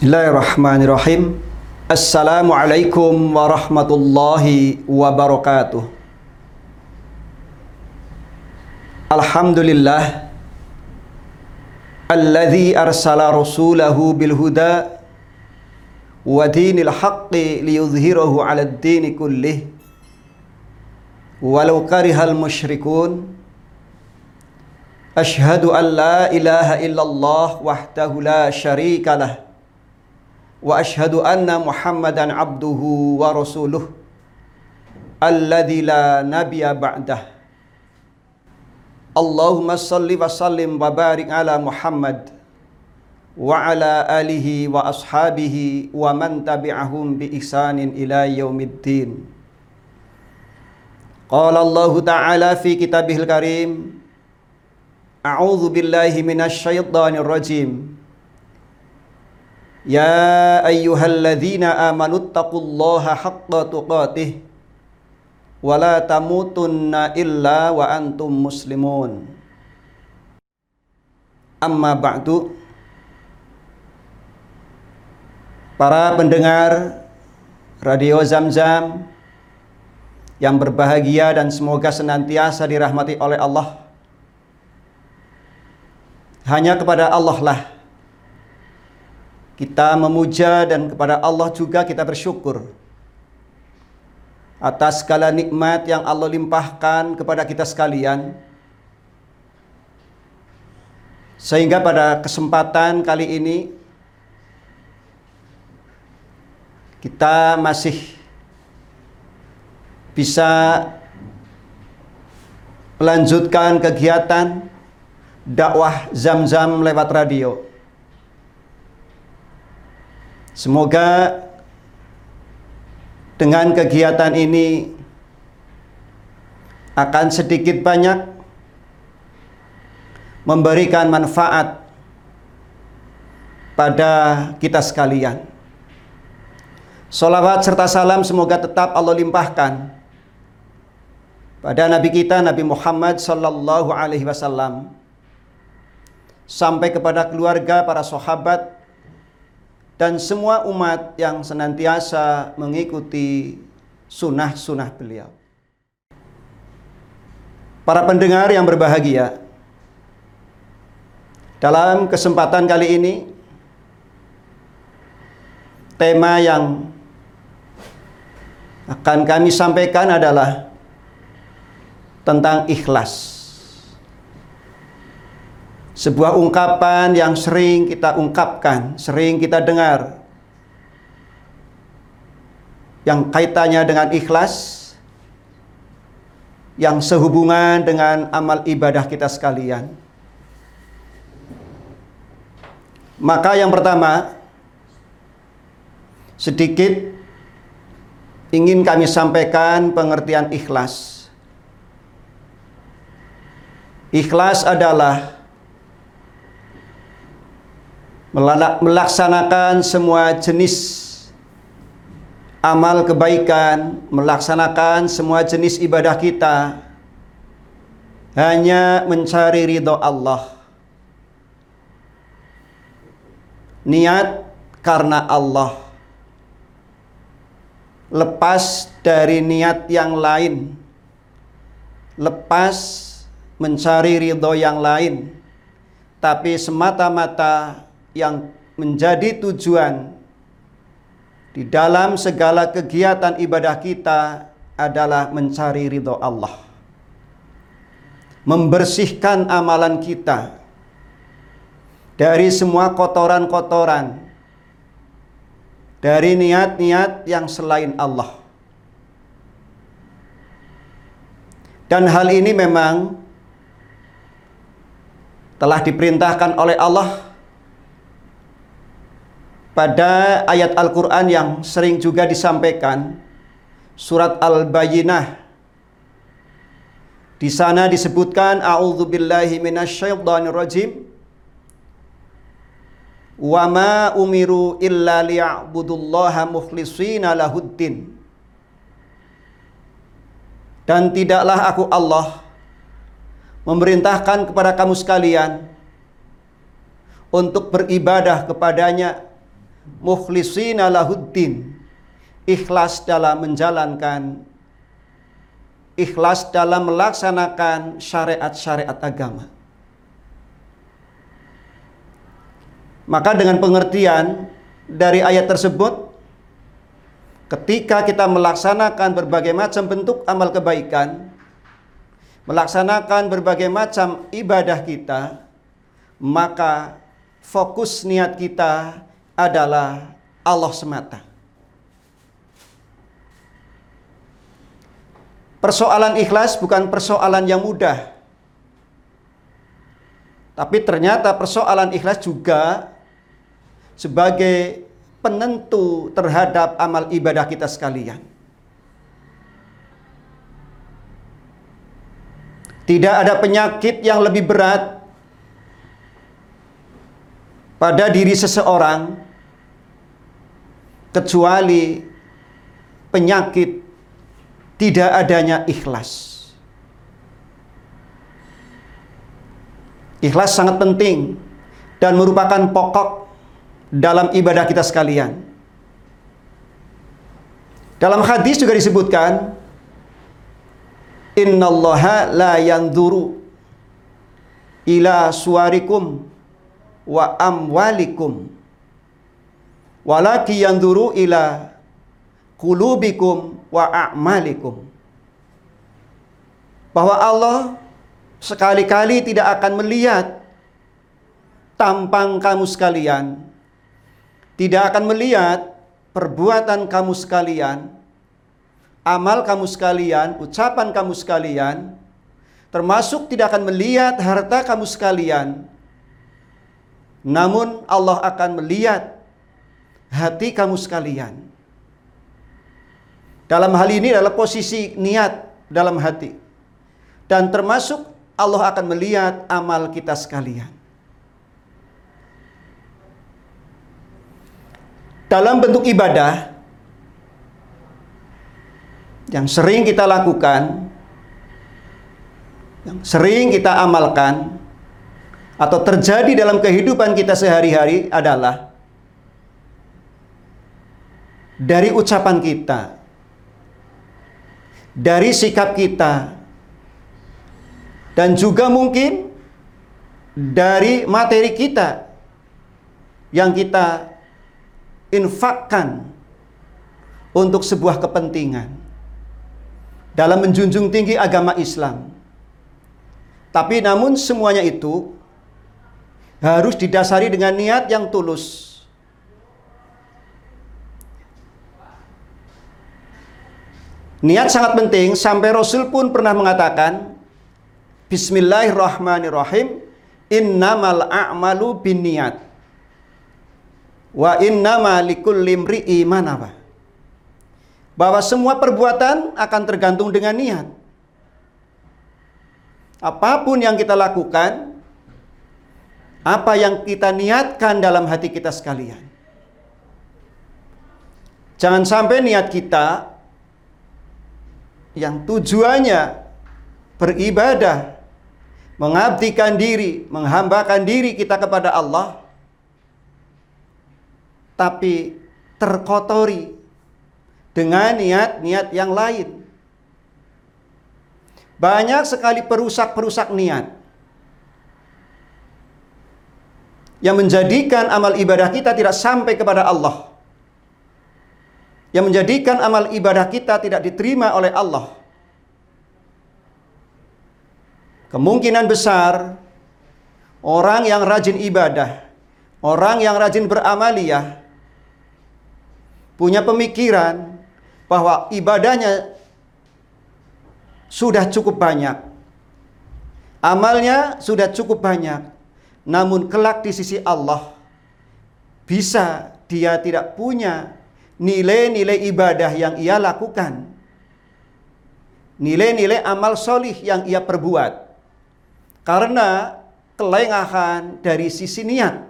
Bismillahirrahmanirrahim. Assalamualaikum warahmatullahi wabarakatuh. Alhamdulillah alladzi arsala rasulahu bil huda wa dinil haqqi liyudhhirahu 'ala ad-din kullih walau karihal musyrikun Ashhadu an la ilaha illallah wahdahu la syarika wa وأشهد أن محمدا عبده ورسوله الذي لا نبي بعده. اللهم صل وسلم وبارك على محمد وعلى آله وأصحابه ومن تبعهم بإحسان إلى يوم الدين. قال الله تعالى في كتابه الكريم أعوذ بالله من الشيطان الرجيم. Ya ayyuhalladzina amanu taqullaha haqqa tuqatih wa la tamutunna illa wa antum muslimun. Amma ba'du Para pendengar Radio Zamzam yang berbahagia dan semoga senantiasa dirahmati oleh Allah. Hanya kepada Allah lah kita memuja dan kepada Allah juga kita bersyukur atas segala nikmat yang Allah limpahkan kepada kita sekalian. Sehingga pada kesempatan kali ini kita masih bisa melanjutkan kegiatan dakwah Zam-Zam lewat radio. Semoga dengan kegiatan ini akan sedikit banyak memberikan manfaat pada kita sekalian. Salawat serta salam semoga tetap Allah limpahkan pada Nabi kita Nabi Muhammad sallallahu alaihi wasallam sampai kepada keluarga para sahabat dan semua umat yang senantiasa mengikuti sunnah-sunnah beliau. Para pendengar yang berbahagia, dalam kesempatan kali ini, tema yang akan kami sampaikan adalah tentang ikhlas. Sebuah ungkapan yang sering kita ungkapkan, sering kita dengar. Yang kaitannya dengan ikhlas, yang sehubungan dengan amal ibadah kita sekalian. Maka yang pertama, sedikit ingin kami sampaikan pengertian ikhlas. Ikhlas adalah melaksanakan semua jenis amal kebaikan, melaksanakan semua jenis ibadah kita hanya mencari ridho Allah. Niat karena Allah. Lepas dari niat yang lain. Lepas mencari ridho yang lain. Tapi semata-mata yang menjadi tujuan di dalam segala kegiatan ibadah kita adalah mencari ridho Allah. Membersihkan amalan kita dari semua kotoran-kotoran, dari niat-niat yang selain Allah. Dan hal ini memang telah diperintahkan oleh Allah pada ayat Al-Quran yang sering juga disampaikan, surat Al-Bayyinah. Di sana disebutkan, A'udzubillahi minasyaitonirrajim. Wa ma umiru illa liya'budullaha mukhlishina lahuddin. Dan tidaklah aku Allah memerintahkan kepada kamu sekalian untuk beribadah kepadanya mukhlisina lahuddin ikhlas dalam menjalankan ikhlas dalam melaksanakan syariat-syariat agama. Maka dengan pengertian dari ayat tersebut ketika kita melaksanakan berbagai macam bentuk amal kebaikan, melaksanakan berbagai macam ibadah kita, maka fokus niat kita adalah Allah semata. Persoalan ikhlas bukan persoalan yang mudah. Tapi ternyata persoalan ikhlas juga sebagai penentu terhadap amal ibadah kita sekalian. Tidak ada penyakit yang lebih berat pada diri seseorang kecuali penyakit tidak adanya ikhlas. Ikhlas sangat penting dan merupakan pokok dalam ibadah kita sekalian. Dalam hadis juga disebutkan Innallaha la yanzuru ila suarikum wa amwalikum walaki yanzuru ila qulubikum wa a'malikum bahwa Allah sekali-kali tidak akan melihat tampang kamu sekalian tidak akan melihat perbuatan kamu sekalian, amal kamu sekalian, ucapan kamu sekalian, termasuk tidak akan melihat harta kamu sekalian. Namun Allah akan melihat hati kamu sekalian. Dalam hal ini adalah posisi niat dalam hati. Dan termasuk Allah akan melihat amal kita sekalian. dalam bentuk ibadah yang sering kita lakukan, yang sering kita amalkan, atau terjadi dalam kehidupan kita sehari-hari adalah dari ucapan kita, dari sikap kita, dan juga mungkin dari materi kita yang kita infakkan untuk sebuah kepentingan dalam menjunjung tinggi agama Islam. Tapi namun semuanya itu harus didasari dengan niat yang tulus. Niat sangat penting sampai Rasul pun pernah mengatakan Bismillahirrahmanirrahim innamal a'malu binniyat Wa innama likulli? Bahwa semua perbuatan akan tergantung dengan niat. Apa pun yang kita lakukan, apa yang kita niatkan dalam hati kita sekalian. Jangan sampai niat kita yang tujuannya beribadah, mengabdikan diri, menghambakan diri kita kepada Allah, tapi terkotori dengan niat-niat yang lain. Banyak sekali perusak-perusak niat yang menjadikan amal ibadah kita tidak sampai kepada Allah. Yang menjadikan amal ibadah kita tidak diterima oleh Allah. Kemungkinan besar orang yang rajin ibadah, orang yang rajin beramaliyah punya pemikiran bahwa ibadahnya sudah cukup banyak. Amalnya sudah cukup banyak. Namun kelak di sisi Allah bisa dia tidak punya nilai-nilai ibadah yang ia lakukan. Nilai-nilai amal solih yang ia perbuat. Karena kelengahan dari sisi niat.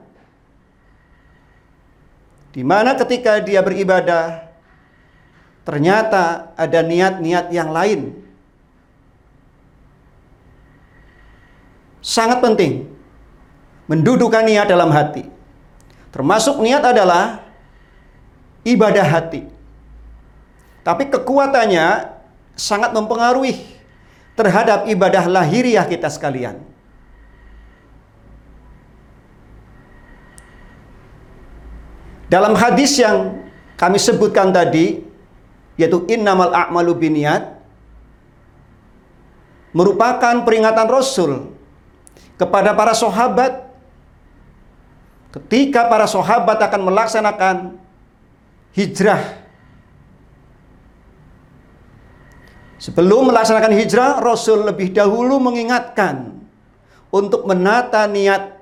Di mana ketika dia beribadah, ternyata ada niat-niat yang lain. Sangat penting mendudukan niat dalam hati. Termasuk niat adalah ibadah hati. Tapi kekuatannya sangat mempengaruhi terhadap ibadah lahiriah kita sekalian. Dalam hadis yang kami sebutkan tadi, yaitu innamal a'malu biniat, merupakan peringatan Rasul kepada para sahabat ketika para sahabat akan melaksanakan hijrah. Sebelum melaksanakan hijrah, Rasul lebih dahulu mengingatkan untuk menata niat,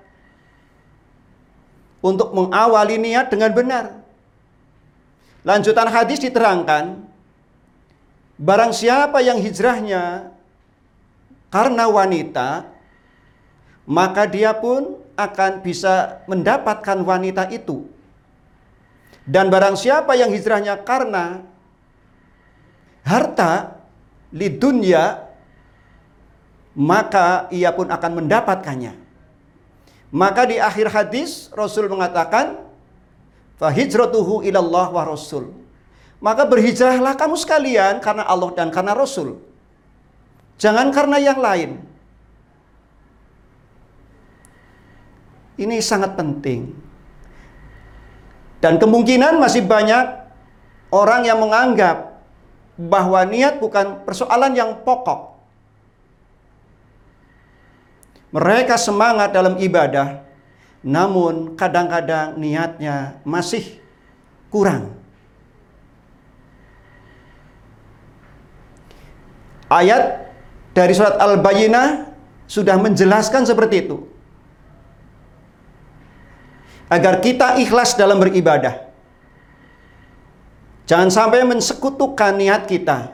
untuk mengawali niat dengan benar. Lanjutan hadis diterangkan, barang siapa yang hijrahnya karena wanita, maka dia pun akan bisa mendapatkan wanita itu. Dan barang siapa yang hijrahnya karena harta lidunya maka ia pun akan mendapatkannya. Maka di akhir hadis Rasul mengatakan fahijratuhu ilallah wa rasul. Maka berhijrahlah kamu sekalian karena Allah dan karena Rasul. Jangan karena yang lain. Ini sangat penting. Dan kemungkinan masih banyak orang yang menganggap bahwa niat bukan persoalan yang pokok. Mereka semangat dalam ibadah, namun kadang-kadang niatnya masih kurang. Ayat dari surat Al-Bayyinah sudah menjelaskan seperti itu agar kita ikhlas dalam beribadah. Jangan sampai mensekutukan niat kita.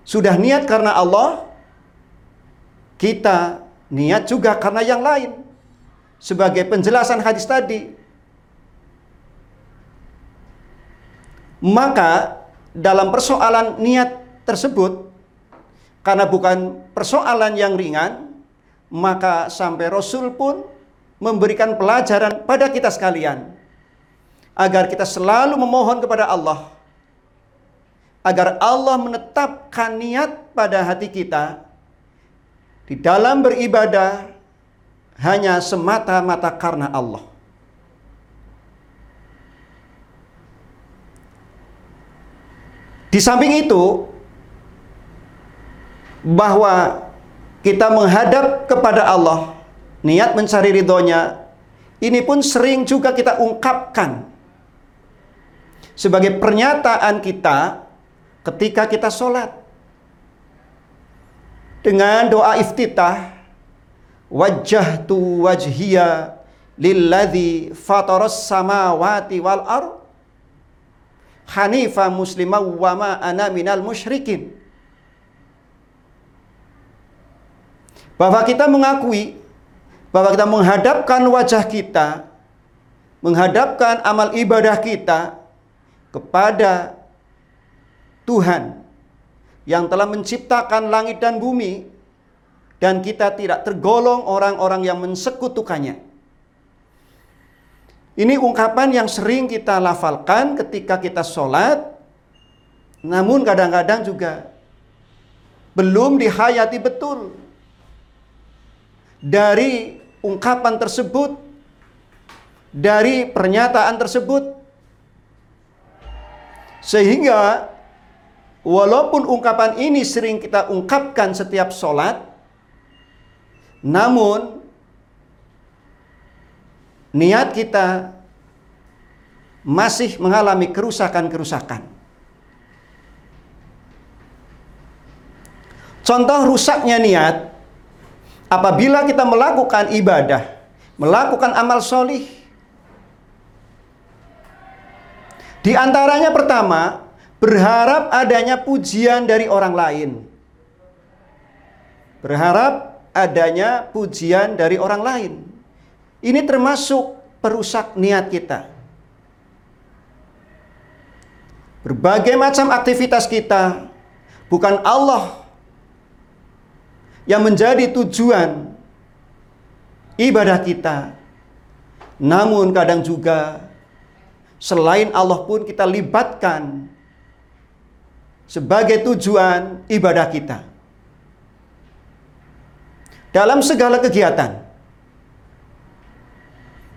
Sudah niat karena Allah, kita niat juga karena yang lain. Sebagai penjelasan hadis tadi. Maka dalam persoalan niat tersebut, karena bukan persoalan yang ringan, maka sampai Rasul pun memberikan pelajaran pada kita sekalian. Agar kita selalu memohon kepada Allah. Agar Allah menetapkan niat pada hati kita. Di dalam beribadah hanya semata-mata karena Allah. Di samping itu, bahwa kita menghadap kepada Allah niat mencari ridhonya, ini pun sering juga kita ungkapkan sebagai pernyataan kita ketika kita sholat. Dengan doa iftitah, wajah tu wajhiya lilladzi fataras samawati wal ar hanifa muslimah wa ma ana minal musyrikin. Bahwa kita mengakui bahwa kita menghadapkan wajah kita, menghadapkan amal ibadah kita kepada Tuhan yang telah menciptakan langit dan bumi dan kita tidak tergolong orang-orang yang mensekutukannya. Ini ungkapan yang sering kita lafalkan ketika kita sholat, namun kadang-kadang juga belum dihayati betul dari ungkapan tersebut, dari pernyataan tersebut, sehingga walaupun ungkapan ini sering kita ungkapkan setiap sholat, namun niat kita masih mengalami kerusakan-kerusakan. Contoh rusaknya niat Apabila kita melakukan ibadah, melakukan amal solih, di antaranya pertama, berharap adanya pujian dari orang lain. Berharap adanya pujian dari orang lain. Ini termasuk perusak niat kita. Berbagai macam aktivitas kita bukan Allah yang menjadi tujuan ibadah kita. Namun kadang juga selain Allah pun kita libatkan sebagai tujuan ibadah kita. Dalam segala kegiatan,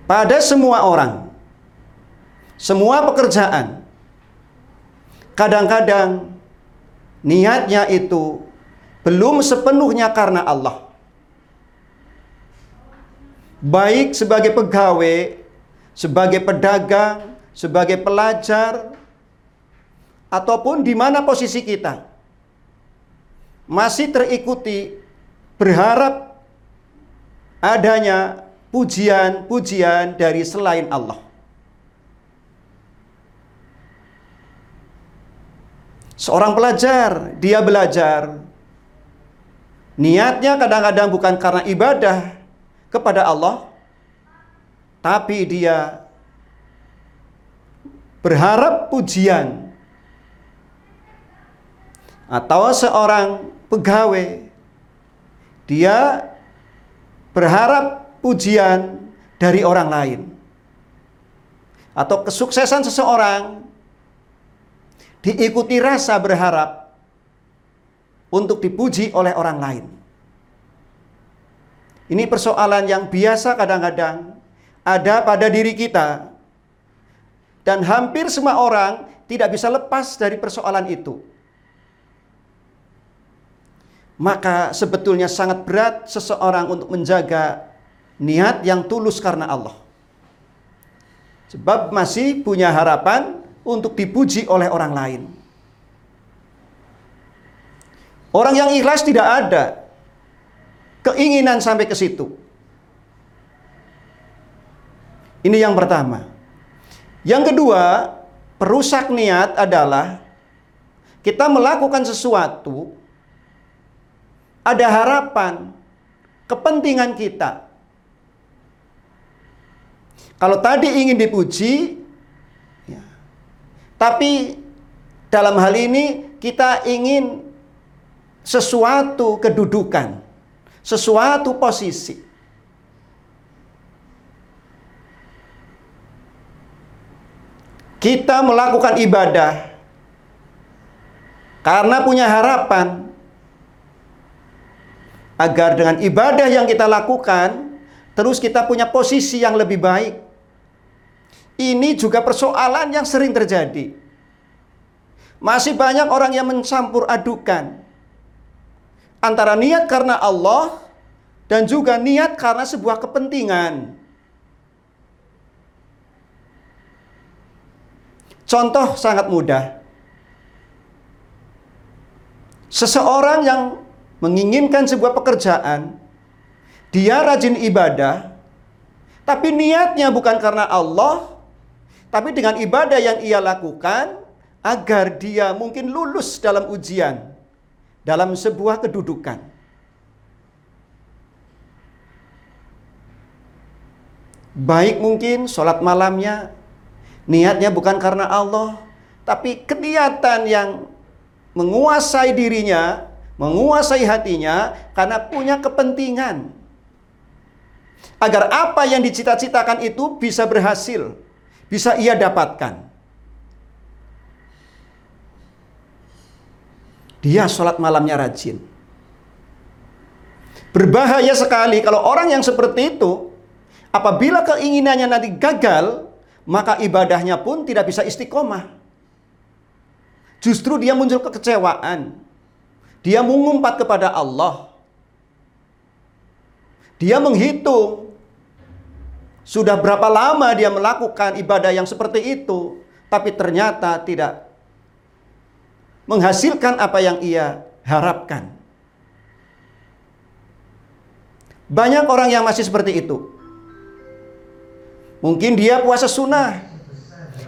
pada semua orang, semua pekerjaan, kadang-kadang niatnya itu belum sepenuhnya karena Allah. Baik sebagai pegawai, sebagai pedagang, sebagai pelajar, ataupun di mana posisi kita. Masih terikuti berharap adanya pujian-pujian dari selain Allah. Seorang pelajar, dia belajar. Niatnya kadang-kadang bukan karena ibadah kepada Allah, tapi dia berharap pujian. Atau seorang pegawai, dia berharap pujian dari orang lain. Atau kesuksesan seseorang diikuti rasa berharap untuk dipuji oleh orang lain. Ini persoalan yang biasa kadang-kadang ada pada diri kita. Dan hampir semua orang tidak bisa lepas dari persoalan itu. Maka sebetulnya sangat berat seseorang untuk menjaga niat yang tulus karena Allah. Sebab masih punya harapan untuk dipuji oleh orang lain. Orang yang ikhlas tidak ada keinginan sampai ke situ. Ini yang pertama. Yang kedua, perusak niat adalah kita melakukan sesuatu ada harapan, kepentingan kita. Kalau tadi ingin dipuji, tapi dalam hal ini kita ingin sesuatu kedudukan, sesuatu posisi. Kita melakukan ibadah karena punya harapan agar dengan ibadah yang kita lakukan terus kita punya posisi yang lebih baik ini juga persoalan yang sering terjadi. Masih banyak orang yang mencampur adukan antara niat karena Allah dan juga niat karena sebuah kepentingan. Contoh sangat mudah. Seseorang yang menginginkan sebuah pekerjaan, dia rajin ibadah, tapi niatnya bukan karena Allah, tapi dengan ibadah yang ia lakukan agar dia mungkin lulus dalam ujian dalam sebuah kedudukan. Baik mungkin sholat malamnya niatnya bukan karena Allah, tapi keniatan yang menguasai dirinya, menguasai hatinya karena punya kepentingan. Agar apa yang dicita-citakan itu bisa berhasil bisa ia dapatkan. Dia sholat malamnya rajin. Berbahaya sekali kalau orang yang seperti itu, apabila keinginannya nanti gagal, maka ibadahnya pun tidak bisa istiqomah. Justru dia muncul kekecewaan. Dia mengumpat kepada Allah. Dia menghitung sudah berapa lama dia melakukan ibadah yang seperti itu, tapi ternyata tidak menghasilkan apa yang ia harapkan. Banyak orang yang masih seperti itu. Mungkin dia puasa sunnah.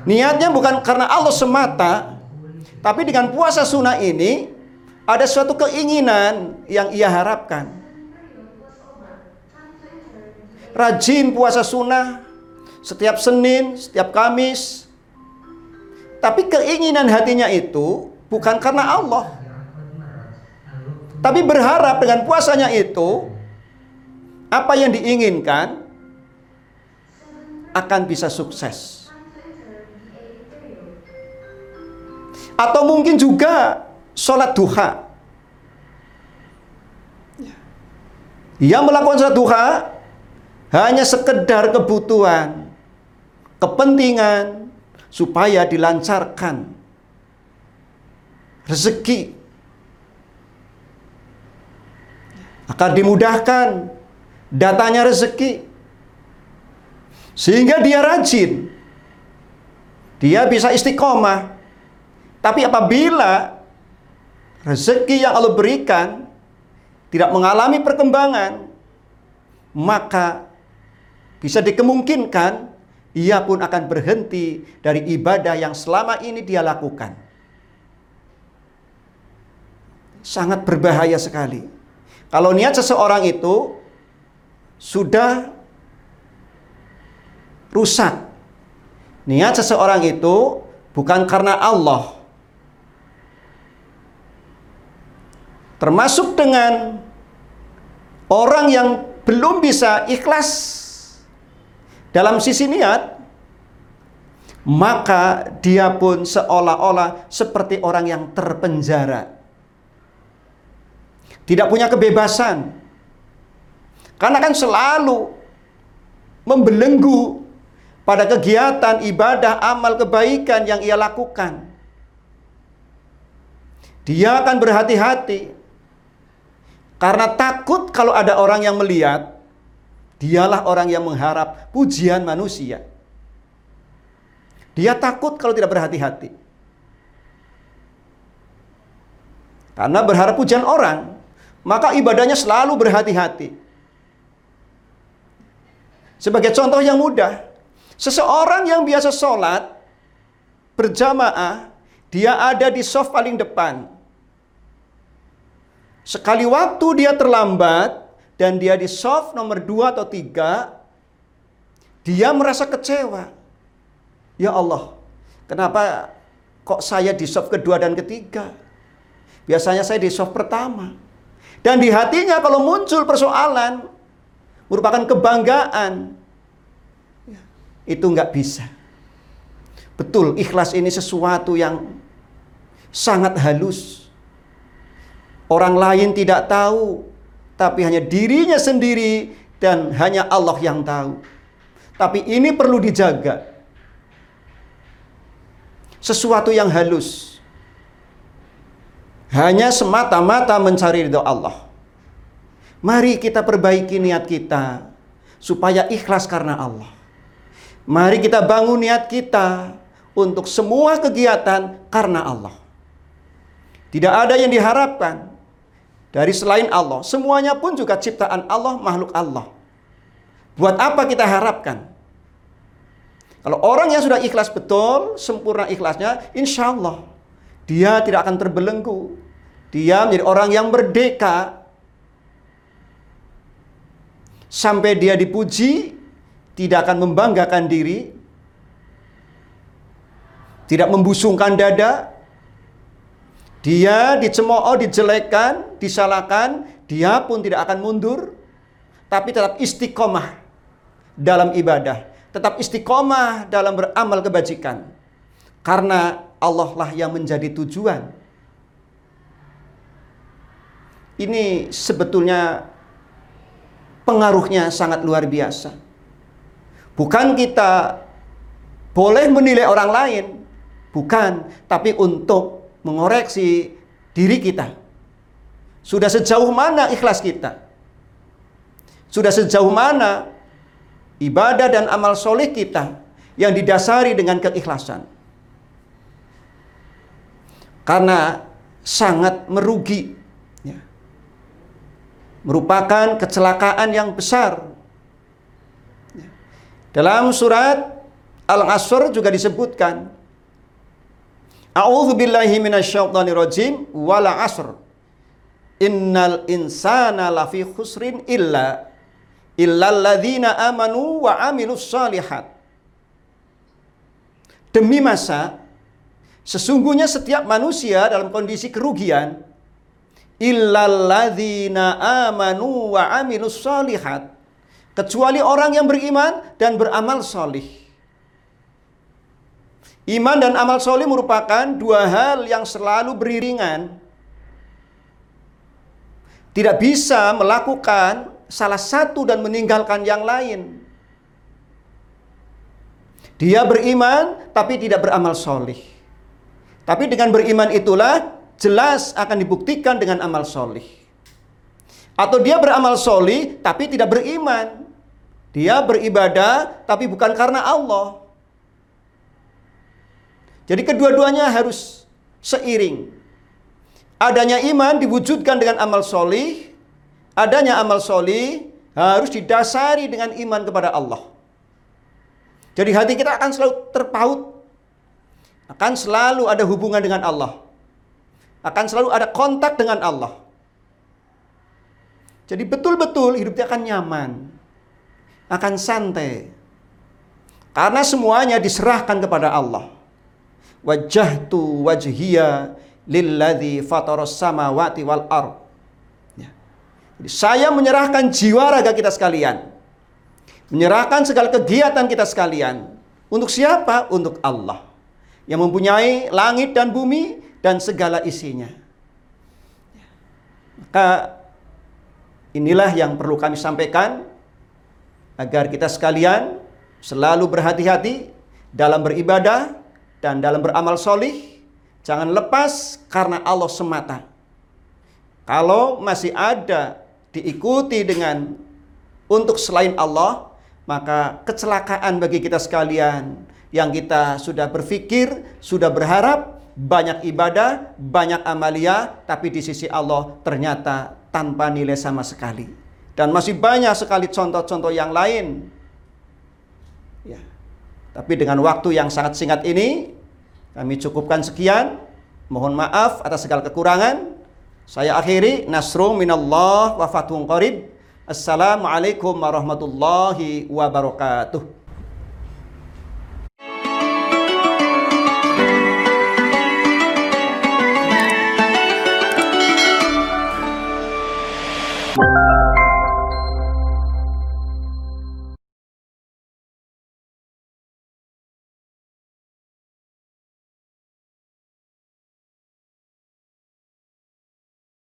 Niatnya bukan karena Allah semata, tapi dengan puasa sunnah ini ada suatu keinginan yang ia harapkan rajin puasa sunnah setiap Senin, setiap Kamis. Tapi keinginan hatinya itu bukan karena Allah. Tapi berharap dengan puasanya itu apa yang diinginkan akan bisa sukses. Atau mungkin juga sholat duha. Ia melakukan sholat duha hanya sekedar kebutuhan, kepentingan, supaya dilancarkan rezeki. Akan dimudahkan datanya rezeki. Sehingga dia rajin. Dia bisa istiqomah. Tapi apabila rezeki yang Allah berikan tidak mengalami perkembangan, maka bisa dikemungkinkan ia pun akan berhenti dari ibadah yang selama ini dia lakukan. Sangat berbahaya sekali. Kalau niat seseorang itu sudah rusak. Niat seseorang itu bukan karena Allah. Termasuk dengan orang yang belum bisa ikhlas dalam sisi niat, maka dia pun seolah-olah seperti orang yang terpenjara. Tidak punya kebebasan. Karena kan selalu membelenggu pada kegiatan ibadah amal kebaikan yang ia lakukan. Dia akan berhati-hati karena takut kalau ada orang yang melihat, dialah orang yang mengharap pujian manusia. Dia takut kalau tidak berhati-hati. Karena berharap pujian orang, maka ibadahnya selalu berhati-hati. Sebagai contoh yang mudah, Seseorang yang biasa sholat berjamaah, dia ada di soft paling depan. Sekali waktu dia terlambat dan dia di soft nomor dua atau tiga, dia merasa kecewa. Ya Allah, kenapa kok saya di soft kedua dan ketiga? Biasanya saya di soft pertama. Dan di hatinya kalau muncul persoalan, merupakan kebanggaan, itu nggak bisa. Betul, ikhlas ini sesuatu yang sangat halus. Orang lain tidak tahu, tapi hanya dirinya sendiri dan hanya Allah yang tahu. Tapi ini perlu dijaga. Sesuatu yang halus. Hanya semata-mata mencari ridho Allah. Mari kita perbaiki niat kita supaya ikhlas karena Allah. Mari kita bangun niat kita untuk semua kegiatan karena Allah. Tidak ada yang diharapkan dari selain Allah. Semuanya pun juga ciptaan Allah, makhluk Allah. Buat apa kita harapkan? Kalau orang yang sudah ikhlas betul, sempurna ikhlasnya, insya Allah dia tidak akan terbelenggu. Dia menjadi orang yang merdeka sampai dia dipuji tidak akan membanggakan diri, tidak membusungkan dada, dia dicemooh, dijelekan, disalahkan, dia pun tidak akan mundur, tapi tetap istiqomah dalam ibadah, tetap istiqomah dalam beramal kebajikan. Karena Allah lah yang menjadi tujuan. Ini sebetulnya pengaruhnya sangat luar biasa. Bukan kita boleh menilai orang lain, bukan, tapi untuk mengoreksi diri kita. Sudah sejauh mana ikhlas kita? Sudah sejauh mana ibadah dan amal soleh kita yang didasari dengan keikhlasan? Karena sangat merugi. Merupakan kecelakaan yang besar. Dalam surat Al-Asr juga disebutkan A'udzu billahi minasyaitonir rajim wal 'asr. Innal insana lafi khusrin illa illal ladzina amanu wa amilus solihat Demi masa sesungguhnya setiap manusia dalam kondisi kerugian illal ladzina amanu wa amilus solihat kecuali orang yang beriman dan beramal solih. Iman dan amal soleh merupakan dua hal yang selalu beriringan. Tidak bisa melakukan salah satu dan meninggalkan yang lain. Dia beriman tapi tidak beramal soleh. Tapi dengan beriman itulah jelas akan dibuktikan dengan amal soleh. Atau dia beramal soleh tapi tidak beriman. Dia beribadah tapi bukan karena Allah. Jadi kedua-duanya harus seiring. Adanya iman diwujudkan dengan amal soleh, adanya amal soleh harus didasari dengan iman kepada Allah. Jadi hati kita akan selalu terpaut, akan selalu ada hubungan dengan Allah, akan selalu ada kontak dengan Allah. Jadi betul-betul hidup kita akan nyaman, akan santai, karena semuanya diserahkan kepada Allah. Wajahtu wajhiya lilladzi fataras samawati wal ard. Ya. Jadi saya menyerahkan jiwa raga kita sekalian. Menyerahkan segala kegiatan kita sekalian. Untuk siapa? Untuk Allah. Yang mempunyai langit dan bumi dan segala isinya. Maka inilah yang perlu kami sampaikan agar kita sekalian selalu berhati-hati dalam beribadah dan dalam beramal solih. Jangan lepas karena Allah semata. Kalau masih ada diikuti dengan untuk selain Allah, maka kecelakaan bagi kita sekalian yang kita sudah berpikir, sudah berharap banyak ibadah, banyak amalia, tapi di sisi Allah ternyata tanpa nilai sama sekali. Dan masih banyak sekali contoh-contoh yang lain. Ya. Tapi dengan waktu yang sangat singkat ini, kami cukupkan sekian. Mohon maaf atas segala kekurangan. Saya akhiri nasru minallah wa fatun qarib. Assalamualaikum warahmatullahi wabarakatuh.